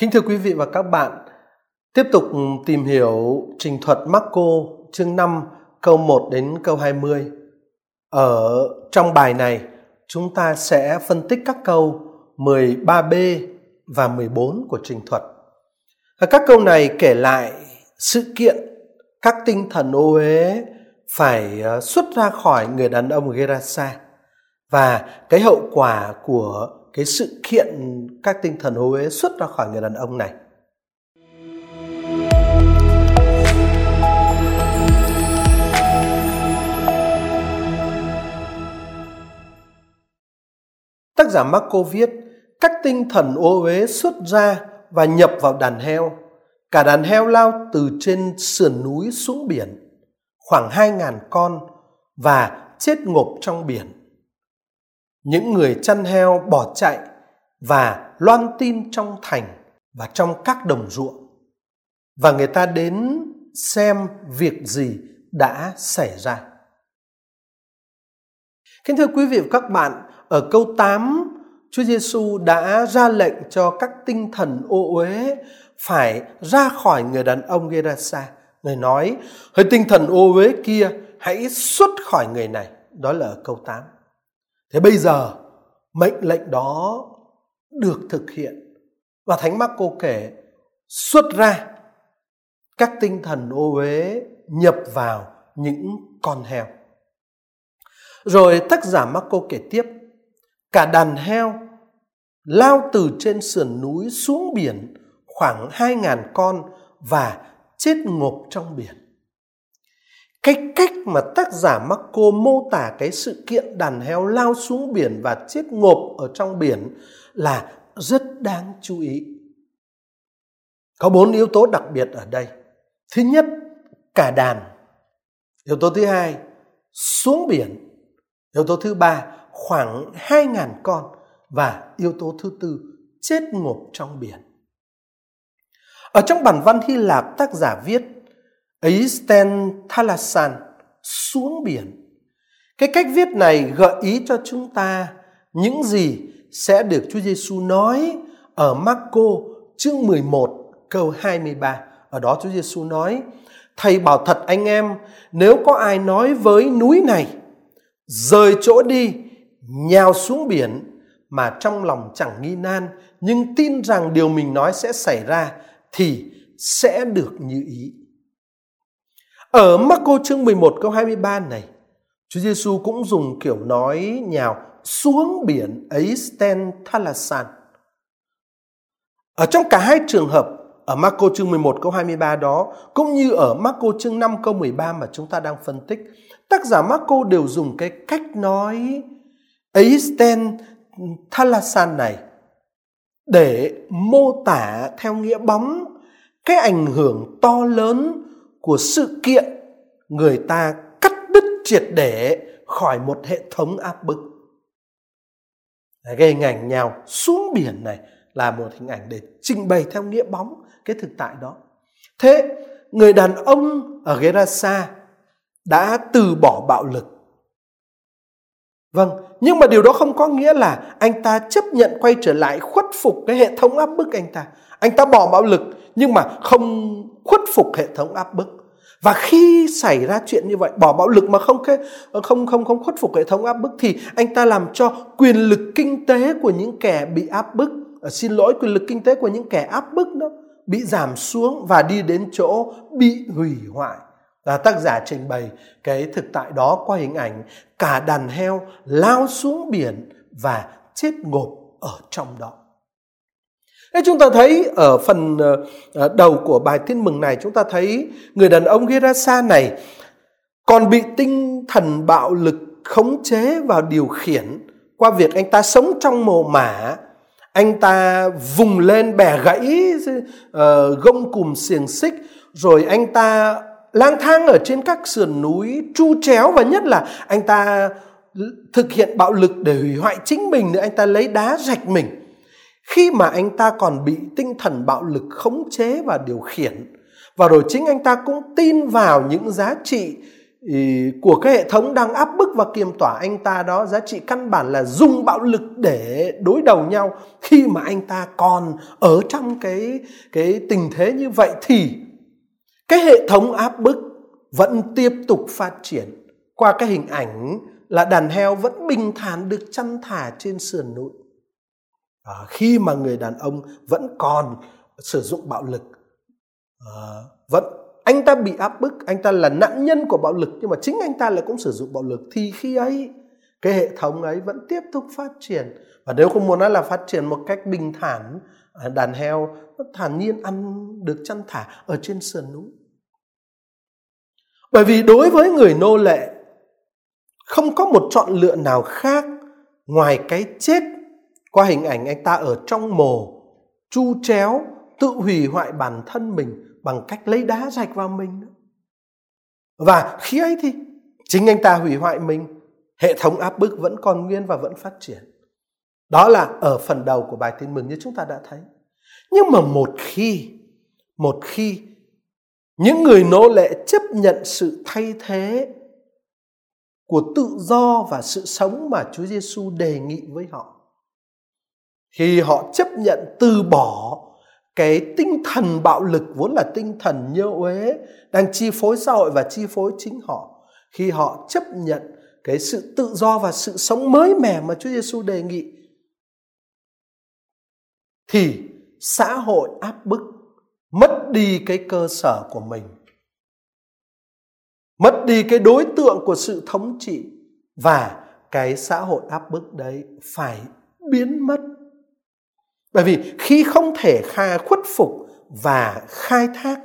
Kính thưa quý vị và các bạn, tiếp tục tìm hiểu trình thuật Marco chương 5 câu 1 đến câu 20. Ở trong bài này, chúng ta sẽ phân tích các câu 13b và 14 của trình thuật. Các câu này kể lại sự kiện các tinh thần ô uế phải ờ, xuất ra khỏi người đàn ông Gerasa và cái hậu quả của cái sự kiện các tinh thần ô uế xuất ra khỏi người đàn ông này. Tác giả Marco viết các tinh thần ô uế xuất ra và nhập vào đàn heo. Cả đàn heo lao từ trên sườn núi xuống biển, khoảng hai ngàn con và chết ngộp trong biển. Những người chăn heo bỏ chạy và loan tin trong thành và trong các đồng ruộng. Và người ta đến xem việc gì đã xảy ra. Kính thưa quý vị và các bạn, ở câu 8 Chúa Giêsu đã ra lệnh cho các tinh thần ô uế phải ra khỏi người đàn ông Gerasa. Người nói, hỡi tinh thần ô uế kia, hãy xuất khỏi người này. Đó là ở câu 8. Thế bây giờ, mệnh lệnh đó được thực hiện. Và Thánh Marco kể xuất ra các tinh thần ô uế nhập vào những con heo. Rồi tác giả Marco kể tiếp, cả đàn heo lao từ trên sườn núi xuống biển khoảng hai ngàn con và chết ngộp trong biển. Cái cách mà tác giả Marco mô tả cái sự kiện đàn heo lao xuống biển và chết ngộp ở trong biển là rất đáng chú ý. Có bốn yếu tố đặc biệt ở đây. Thứ nhất, cả đàn. Yếu tố thứ hai, xuống biển. Yếu tố thứ ba, khoảng hai ngàn con. Và yếu tố thứ tư, chết ngộp trong biển. Ở trong bản văn Hy Lạp tác giả viết Eisten Thalasan xuống biển. Cái cách viết này gợi ý cho chúng ta những gì sẽ được Chúa Giêsu nói ở Marco chương 11 câu 23. Ở đó Chúa Giêsu nói: Thầy bảo thật anh em, nếu có ai nói với núi này rời chỗ đi, nhào xuống biển mà trong lòng chẳng nghi nan, nhưng tin rằng điều mình nói sẽ xảy ra thì sẽ được như ý. Ở Marco chương 11 câu 23 này, Chúa Giêsu cũng dùng kiểu nói nhào xuống biển ấy Sten Thalasan. Ở trong cả hai trường hợp, ở Marco chương 11 câu 23 đó, cũng như ở Marco chương 5 câu 13 mà chúng ta đang phân tích, tác giả Marco đều dùng cái cách nói ấy Sten Thalasan này để mô tả theo nghĩa bóng cái ảnh hưởng to lớn của sự kiện người ta cắt đứt triệt để khỏi một hệ thống áp bức. Cái hình ảnh nhào xuống biển này là một hình ảnh để trình bày theo nghĩa bóng cái thực tại đó. Thế người đàn ông ở Gerasa đã từ bỏ bạo lực. Vâng, nhưng mà điều đó không có nghĩa là anh ta chấp nhận quay trở lại khuất phục cái hệ thống áp bức anh ta. Anh ta bỏ bạo lực nhưng mà không khuất phục hệ thống áp bức. Và khi xảy ra chuyện như vậy bỏ bạo lực mà không không không không khuất phục hệ thống áp bức thì anh ta làm cho quyền lực kinh tế của những kẻ bị áp bức à, xin lỗi quyền lực kinh tế của những kẻ áp bức đó bị giảm xuống và đi đến chỗ bị hủy hoại. Và tác giả trình bày cái thực tại đó qua hình ảnh cả đàn heo lao xuống biển và chết ngộp ở trong đó. Thế chúng ta thấy ở phần ờ, ờ, đầu của bài tin mừng này chúng ta thấy người đàn ông Gerasa này còn bị tinh thần bạo lực khống chế và điều khiển qua việc anh ta sống trong mồ mả. Anh ta vùng lên bẻ gãy uh, gông cùm xiềng xích rồi anh ta lang thang ở trên các sườn núi chu chéo và nhất là anh ta thực hiện bạo lực để hủy hoại chính mình nữa anh ta lấy đá rạch mình khi mà anh ta còn bị tinh thần bạo lực khống chế và điều khiển, và rồi chính anh ta cũng tin vào những giá trị ừ, của cái hệ thống đang áp bức và kiềm tỏa anh ta đó, giá trị căn bản là dùng bạo lực để đối đầu nhau. Khi mà anh ta còn ở trong cái cái tình thế như vậy thì cái hệ thống áp bức vẫn tiếp tục phát triển. Qua cái hình ảnh là đàn heo vẫn bình thản được chăn thả trên sườn núi à, khi mà người đàn ông vẫn còn sử dụng bạo lực à, vẫn anh ta bị áp bức anh ta là nạn nhân của bạo lực nhưng mà chính anh ta lại cũng sử dụng bạo lực thì khi ấy cái hệ thống ấy vẫn tiếp tục phát triển. Và nếu không muốn nói là phát triển một cách bình thản à, đàn heo nó thản nhiên ăn được chăn thả ở trên sườn núi. Bởi vì đối với người nô lệ không có một chọn lựa nào khác ngoài cái chết qua hình ảnh anh ta ở trong mồ, chu chéo, tự hủy hoại bản thân mình bằng cách lấy đá rạch vào mình và khi ấy thì chính anh ta hủy hoại mình, hệ thống áp bức vẫn còn nguyên và vẫn phát triển đó là ở phần đầu của bài tin mừng như chúng ta đã thấy nhưng mà một khi một khi những người nô lệ chấp nhận sự thay thế của tự do và sự sống mà Chúa Giêsu đề nghị với họ. Khi họ chấp nhận từ bỏ cái tinh thần bạo lực vốn là tinh thần nhơ uế đang chi phối xã hội và chi phối chính họ, khi họ chấp nhận cái sự tự do và sự sống mới mẻ mà Chúa Giêsu đề nghị, thì xã hội áp bức, mất đi cái cơ sở của mình, mất đi cái đối tượng của sự thống trị và cái xã hội áp bức đấy phải biến mất bởi vì khi không thể khai khuất phục và khai thác,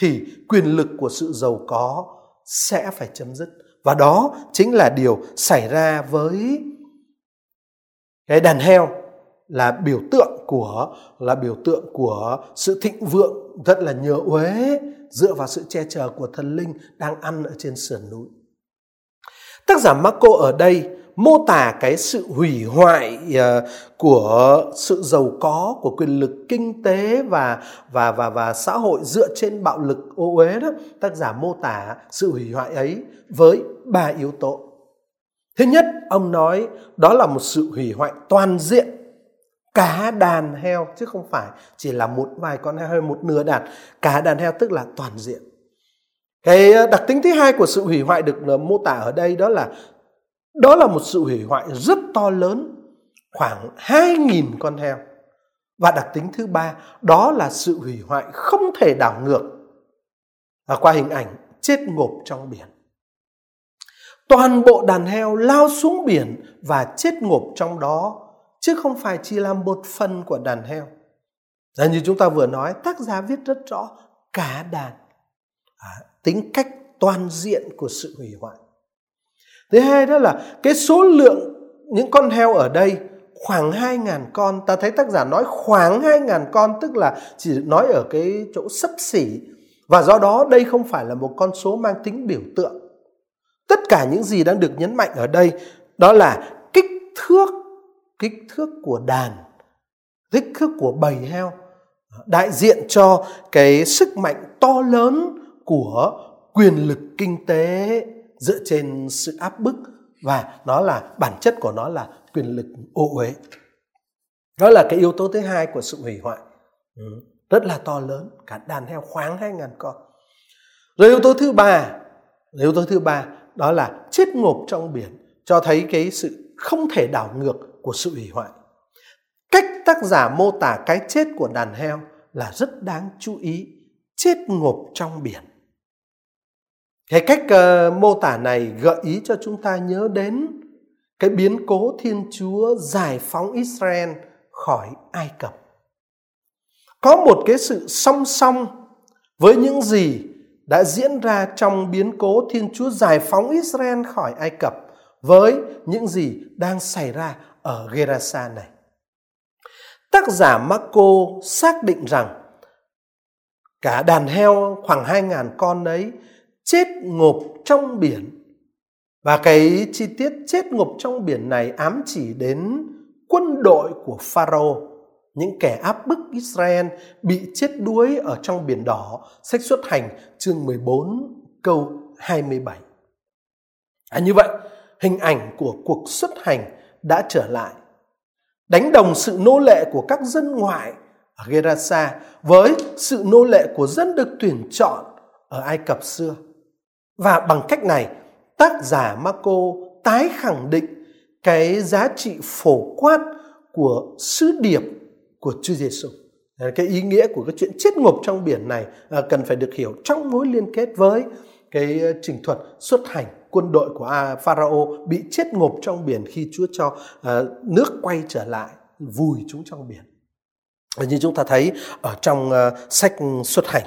thì quyền lực của sự giàu có sẽ phải chấm dứt và đó chính là điều xảy ra với cái đàn heo là biểu tượng của, là biểu tượng của sự thịnh vượng rất là nhờ uế dựa vào sự che chở của thần linh đang ăn ở trên sườn núi. Tác giả Marco ở đây mô tả cái sự hủy hoại ờ, của sự giàu có, của quyền lực kinh tế và và và và xã hội dựa trên bạo lực ô uế đó, tác giả mô tả sự hủy hoại ấy với ba yếu tố. Thứ nhất, ông nói đó là một sự hủy hoại toàn diện cả đàn heo, chứ không phải chỉ là một vài con heo hay một nửa đàn. Cả đàn heo tức là toàn diện. Cái ờ, đặc tính thứ hai của sự hủy hoại được ờ, mô tả ở đây đó là đó là một sự hủy hoại rất to lớn, khoảng 2.000 con heo. Và đặc tính thứ ba, đó là sự hủy hoại không thể đảo ngược. Và qua hình ảnh chết ngộp trong biển. Toàn bộ đàn heo lao xuống biển và chết ngộp trong đó, chứ không phải chỉ là một phần của đàn heo. Và như chúng ta vừa nói, tác giả viết rất rõ cả đàn. À, tính cách toàn diện của sự hủy hoại. Thứ hai đó là cái số lượng những con heo ở đây khoảng 2.000 con. Ta thấy tác giả nói khoảng 2.000 con tức là chỉ nói ở cái chỗ sấp xỉ. Và do đó đây không phải là một con số mang tính biểu tượng. Tất cả những gì đang được nhấn mạnh ở đây đó là kích thước, kích thước của đàn, kích thước của bầy heo đại diện cho cái sức mạnh to lớn của quyền lực kinh tế dựa trên sự áp bức và nó là, bản chất của nó là quyền lực ô uế. Đó là cái yếu tố thứ hai của sự hủy hoại. Ừ. rất là to lớn, cả đàn heo khoáng hai ngàn con. Rồi yếu tố thứ ba, yếu tố thứ ba, đó là chết ngộp trong biển, cho thấy cái sự không thể đảo ngược của sự hủy hoại. Cách tác giả mô tả cái chết của đàn heo là rất đáng chú ý, chết ngộp trong biển cái cách uh, mô tả này gợi ý cho chúng ta nhớ đến cái biến cố Thiên Chúa giải phóng Israel khỏi Ai Cập. Có một cái sự song song với những gì đã diễn ra trong biến cố Thiên Chúa giải phóng Israel khỏi Ai Cập với những gì đang xảy ra ở Gerasa này. Tác giả Marco xác định rằng cả đàn heo khoảng 2.000 con đấy chết ngộp trong biển. Và cái chi tiết chết ngộp trong biển này ám chỉ đến quân đội của Pharaoh, những kẻ áp bức Israel bị chết đuối ở trong biển đỏ, sách xuất hành chương 14 câu 27. À, như vậy, hình ảnh của cuộc xuất hành đã trở lại. Đánh đồng sự nô lệ của các dân ngoại ở Gerasa với sự nô lệ của dân được tuyển chọn ở Ai Cập xưa. Và bằng cách này, tác giả Marco tái khẳng định cái giá trị phổ quát của sứ điệp của Chúa Giêsu. Cái ý nghĩa của cái chuyện chết ngục trong biển này à, cần phải được hiểu trong mối liên kết với cái ờ, trình thuật xuất hành quân đội của Pharaoh bị chết ngục trong biển khi Chúa cho ờ, nước quay trở lại vùi chúng trong biển. Như chúng ta thấy ở trong ờ, sách xuất hành.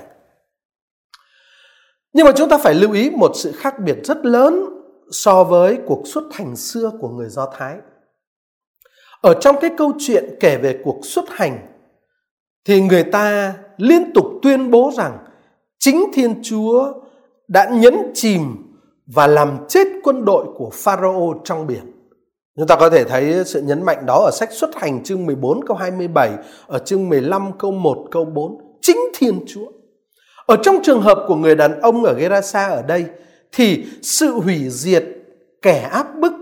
Nhưng mà chúng ta phải lưu ý một sự khác biệt rất lớn so với cuộc xuất hành xưa của người Do Thái. Ở trong cái câu chuyện kể về cuộc xuất hành thì người ta liên tục tuyên bố rằng chính Thiên Chúa đã nhấn chìm và làm chết quân đội của Pharaoh trong biển. Chúng ta có thể thấy sự nhấn mạnh đó ở sách xuất hành chương 14 câu 27, ở chương 15 câu 1 câu 4. Chính Thiên Chúa. Ở trong trường hợp của người đàn ông ở Gerasa ở đây thì sự hủy diệt kẻ áp bức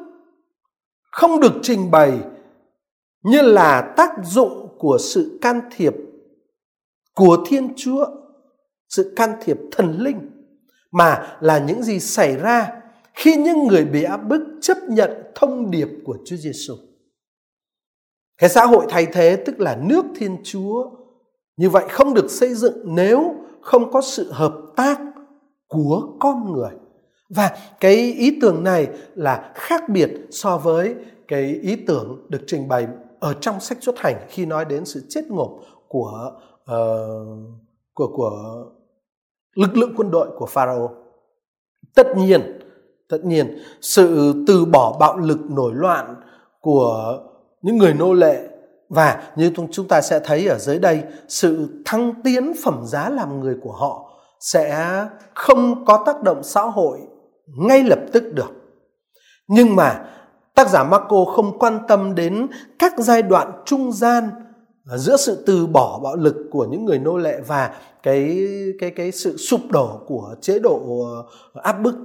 không được trình bày như là tác dụng của sự can thiệp của Thiên Chúa, sự can thiệp thần linh mà là những gì xảy ra khi những người bị áp bức chấp nhận thông điệp của Chúa Giêsu. Cái xã hội thay thế tức là nước Thiên Chúa như vậy không được xây dựng nếu không có sự hợp tác của con người. Và cái ý tưởng này là khác biệt so với cái ý tưởng được trình bày ở trong sách xuất hành khi nói đến sự chết ngộp của uh, của của lực lượng quân đội của Pharaoh. Tất nhiên, tất nhiên sự từ bỏ bạo lực nổi loạn của những người nô lệ và như chúng ta sẽ thấy ở dưới đây sự thăng tiến phẩm giá làm người của họ sẽ không có tác động xã hội ngay lập tức được. Nhưng mà tác giả Marco không quan tâm đến các giai đoạn trung gian giữa sự từ bỏ bạo lực của những người nô lệ và cái cái cái sự sụp đổ của chế độ ờ, áp bức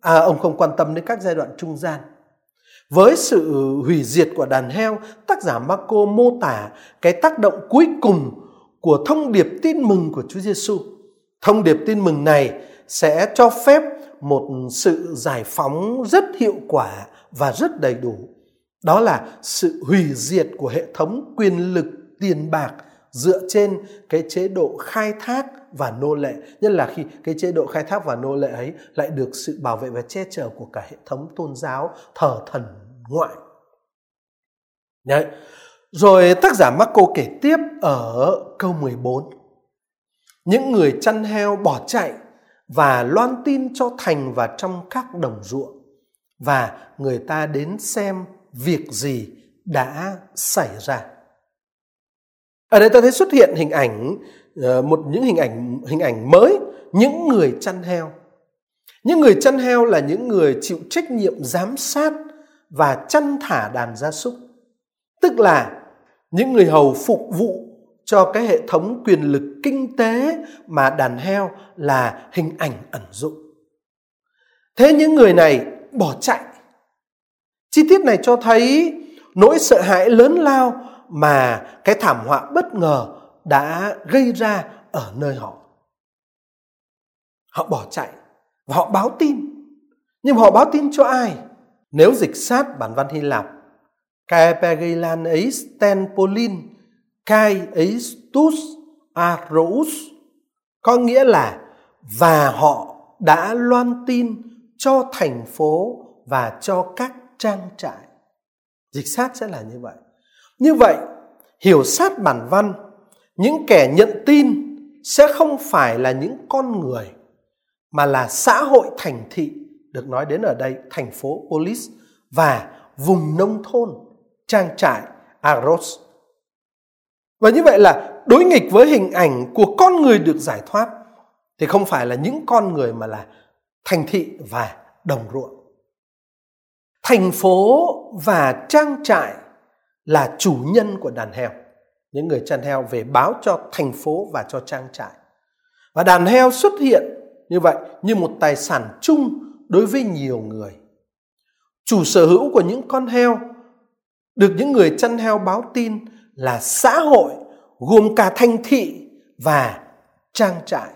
à, ông không quan tâm đến các giai đoạn trung gian với sự hủy diệt của đàn heo, tác giả Marco mô tả cái tác động cuối cùng của thông điệp tin mừng của Chúa Giêsu thông điệp tin mừng này sẽ cho phép một sự giải phóng rất hiệu quả và rất đầy đủ. Đó là sự hủy diệt của hệ thống quyền lực tiền bạc dựa trên cái chế độ khai thác và nô lệ. Nhất là khi cái chế độ khai thác và nô lệ ấy lại được sự bảo vệ và che chở của cả hệ thống tôn giáo, thờ thần, ngoại. Đấy. Rồi tác giả Marco kể tiếp ở câu 14 Những người chăn heo bỏ chạy và loan tin cho thành và trong các đồng ruộng, và người ta đến xem việc gì đã xảy ra ở đây ta thấy xuất hiện hình ảnh ờ, một những hình ảnh hình ảnh mới, những người chăn heo. Những người chăn heo là những người chịu trách nhiệm giám sát và chăn thả đàn gia súc. Tức là những người hầu phục vụ cho cái hệ thống quyền lực kinh tế mà đàn heo là hình ảnh ẩn dụ. Thế những người này bỏ chạy. Chi tiết này cho thấy nỗi sợ hãi lớn lao mà cái thảm họa bất ngờ đã gây ra ở nơi họ. Họ bỏ chạy và họ báo tin. Nhưng họ báo tin cho ai? Nếu dịch sát bản văn Hy Lạp, Kai ấy Stenpolin, Kai ấy Stus Arous, có nghĩa là và họ đã loan tin cho thành phố và cho các trang trại. Dịch sát sẽ là như vậy. Như vậy, hiểu sát bản văn, những kẻ nhận tin sẽ không phải là những con người mà là xã hội thành thị được nói đến ở đây thành phố Polis và vùng nông thôn trang trại Aros. Và như vậy là đối nghịch với hình ảnh của con người được giải thoát thì không phải là những con người mà là thành thị và đồng ruộng. Thành phố và trang trại là chủ nhân của đàn heo. Những người chăn heo về báo cho thành phố và cho trang trại. Và đàn heo xuất hiện như vậy như một tài sản chung đối với nhiều người. chủ sở hữu của những con heo, được những người chăn heo báo tin là xã hội, gồm cả thành thị và trang trại.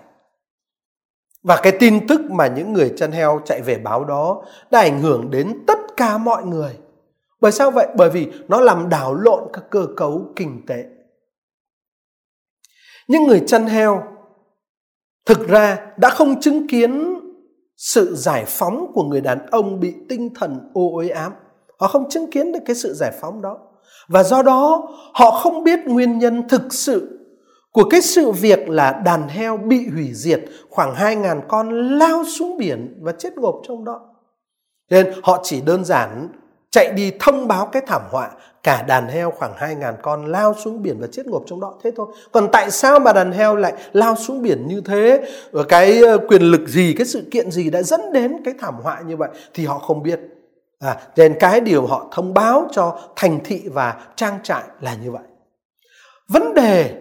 Và cái tin tức mà những người chăn heo chạy về báo đó đã ảnh hưởng đến tất cả mọi người. Bởi sao vậy? Bởi vì nó làm đảo lộn các cơ cấu kinh tế. Những người chăn heo thực ra đã không chứng kiến sự giải phóng của người đàn ông bị tinh thần ô uế ám. Họ không chứng kiến được cái sự giải phóng đó. Và do đó, họ không biết nguyên nhân thực sự của cái sự việc là đàn heo bị hủy diệt, khoảng 2.000 con lao xuống biển và chết ngộp trong đó. Nên họ chỉ đơn giản chạy đi thông báo cái thảm họa cả đàn heo khoảng 2.000 con lao xuống biển và chết ngộp trong đó thế thôi. Còn tại sao mà đàn heo lại lao xuống biển như thế? Và cái ờ, quyền lực gì, cái sự kiện gì đã dẫn đến cái thảm họa như vậy thì họ không biết. À, nên cái điều họ thông báo cho thành thị và trang trại là như vậy. Vấn đề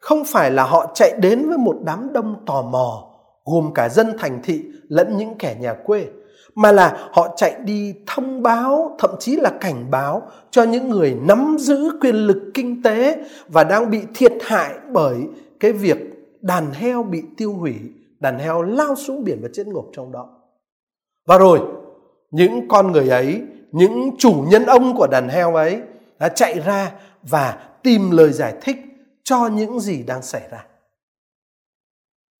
không phải là họ chạy đến với một đám đông tò mò gồm cả dân thành thị lẫn những kẻ nhà quê mà là họ chạy đi thông báo, thậm chí là cảnh báo cho những người nắm giữ quyền lực kinh tế và đang bị thiệt hại bởi cái việc đàn heo bị tiêu hủy, đàn heo lao xuống biển và chết ngộp trong đó. Và rồi, những con người ấy, những chủ nhân ông của đàn heo ấy đã chạy ra và tìm lời giải thích cho những gì đang xảy ra.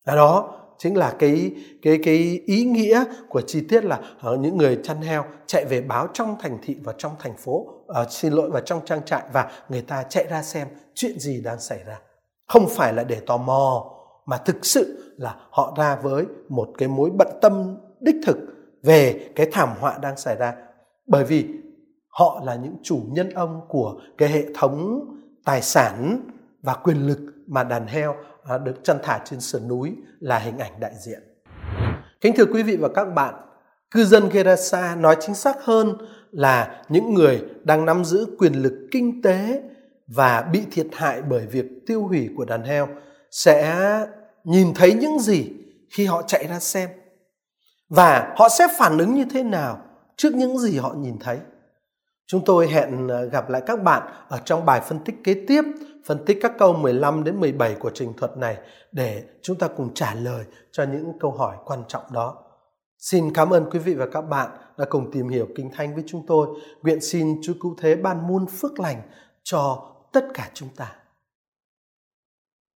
Đó chính là cái cái cái ý nghĩa của chi tiết là ờ, những người chăn heo chạy về báo trong thành thị và trong thành phố uh, xin lỗi và trong trang trại và người ta chạy ra xem chuyện gì đang xảy ra. Không phải là để tò mò mà thực sự là họ ra với một cái mối bận tâm đích thực về cái thảm họa đang xảy ra. Bởi vì họ là những chủ nhân ông của cái hệ thống tài sản và quyền lực mà đàn heo à, được chăn thả trên sườn núi là hình ảnh đại diện. Kính thưa quý vị và các bạn, cư dân Gerasa nói chính xác hơn là những người đang nắm giữ quyền lực kinh tế và bị thiệt hại bởi việc tiêu hủy của đàn heo sẽ nhìn thấy những gì khi họ chạy ra xem và họ sẽ phản ứng như thế nào trước những gì họ nhìn thấy. Chúng tôi hẹn gặp lại các bạn ở trong bài phân tích kế tiếp phân tích các câu 15 đến 17 của trình thuật này để chúng ta cùng trả lời cho những câu hỏi quan trọng đó. Xin cảm ơn quý vị và các bạn đã cùng tìm hiểu Kinh Thánh với chúng tôi. Nguyện xin Chúa Cứu Thế ban muôn phước lành cho tất cả chúng ta.